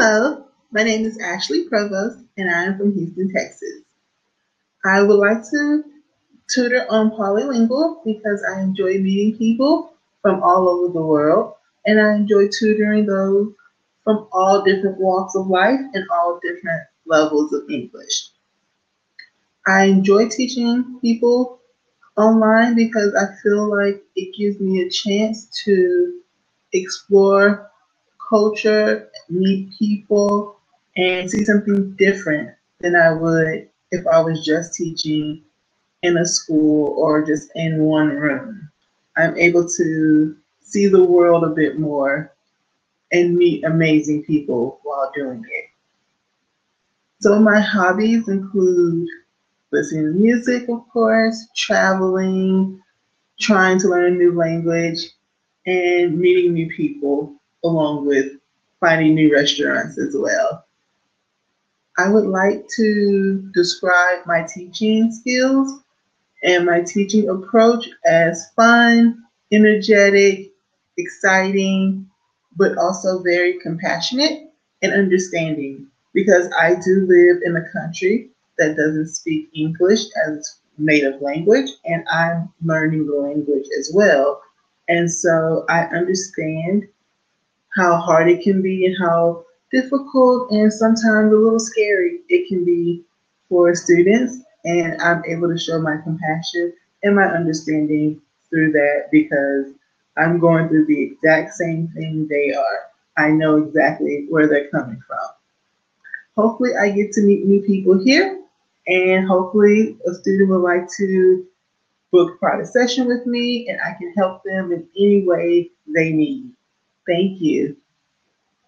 Hello, my name is Ashley Provost, and I am from Houston, Texas. I would like to tutor on polylingual because I enjoy meeting people from all over the world, and I enjoy tutoring those from all different walks of life and all different levels of English. I enjoy teaching people online because I feel like it gives me a chance to explore culture, meet people, and see something different than I would if I was just teaching in a school or just in one room. I'm able to see the world a bit more and meet amazing people while doing it. So my hobbies include listening to music, of course, traveling, trying to learn a new language, and meeting new people, along with finding new restaurants as well. I would like to describe my teaching skills and my teaching approach as fun, energetic, exciting, but also very compassionate and understanding because I do live in a country that doesn't speak English as native language and I'm learning the language as well. And so I understand how hard it can be and how difficult and sometimes a little scary it can be for students. And I'm able to show my compassion and my understanding through that because I'm going through the exact same thing they are. I know exactly where they're coming from. Hopefully, I get to meet new people here, and hopefully, a student would like to book a private session with me, and I can help them in any way they need. Thank you.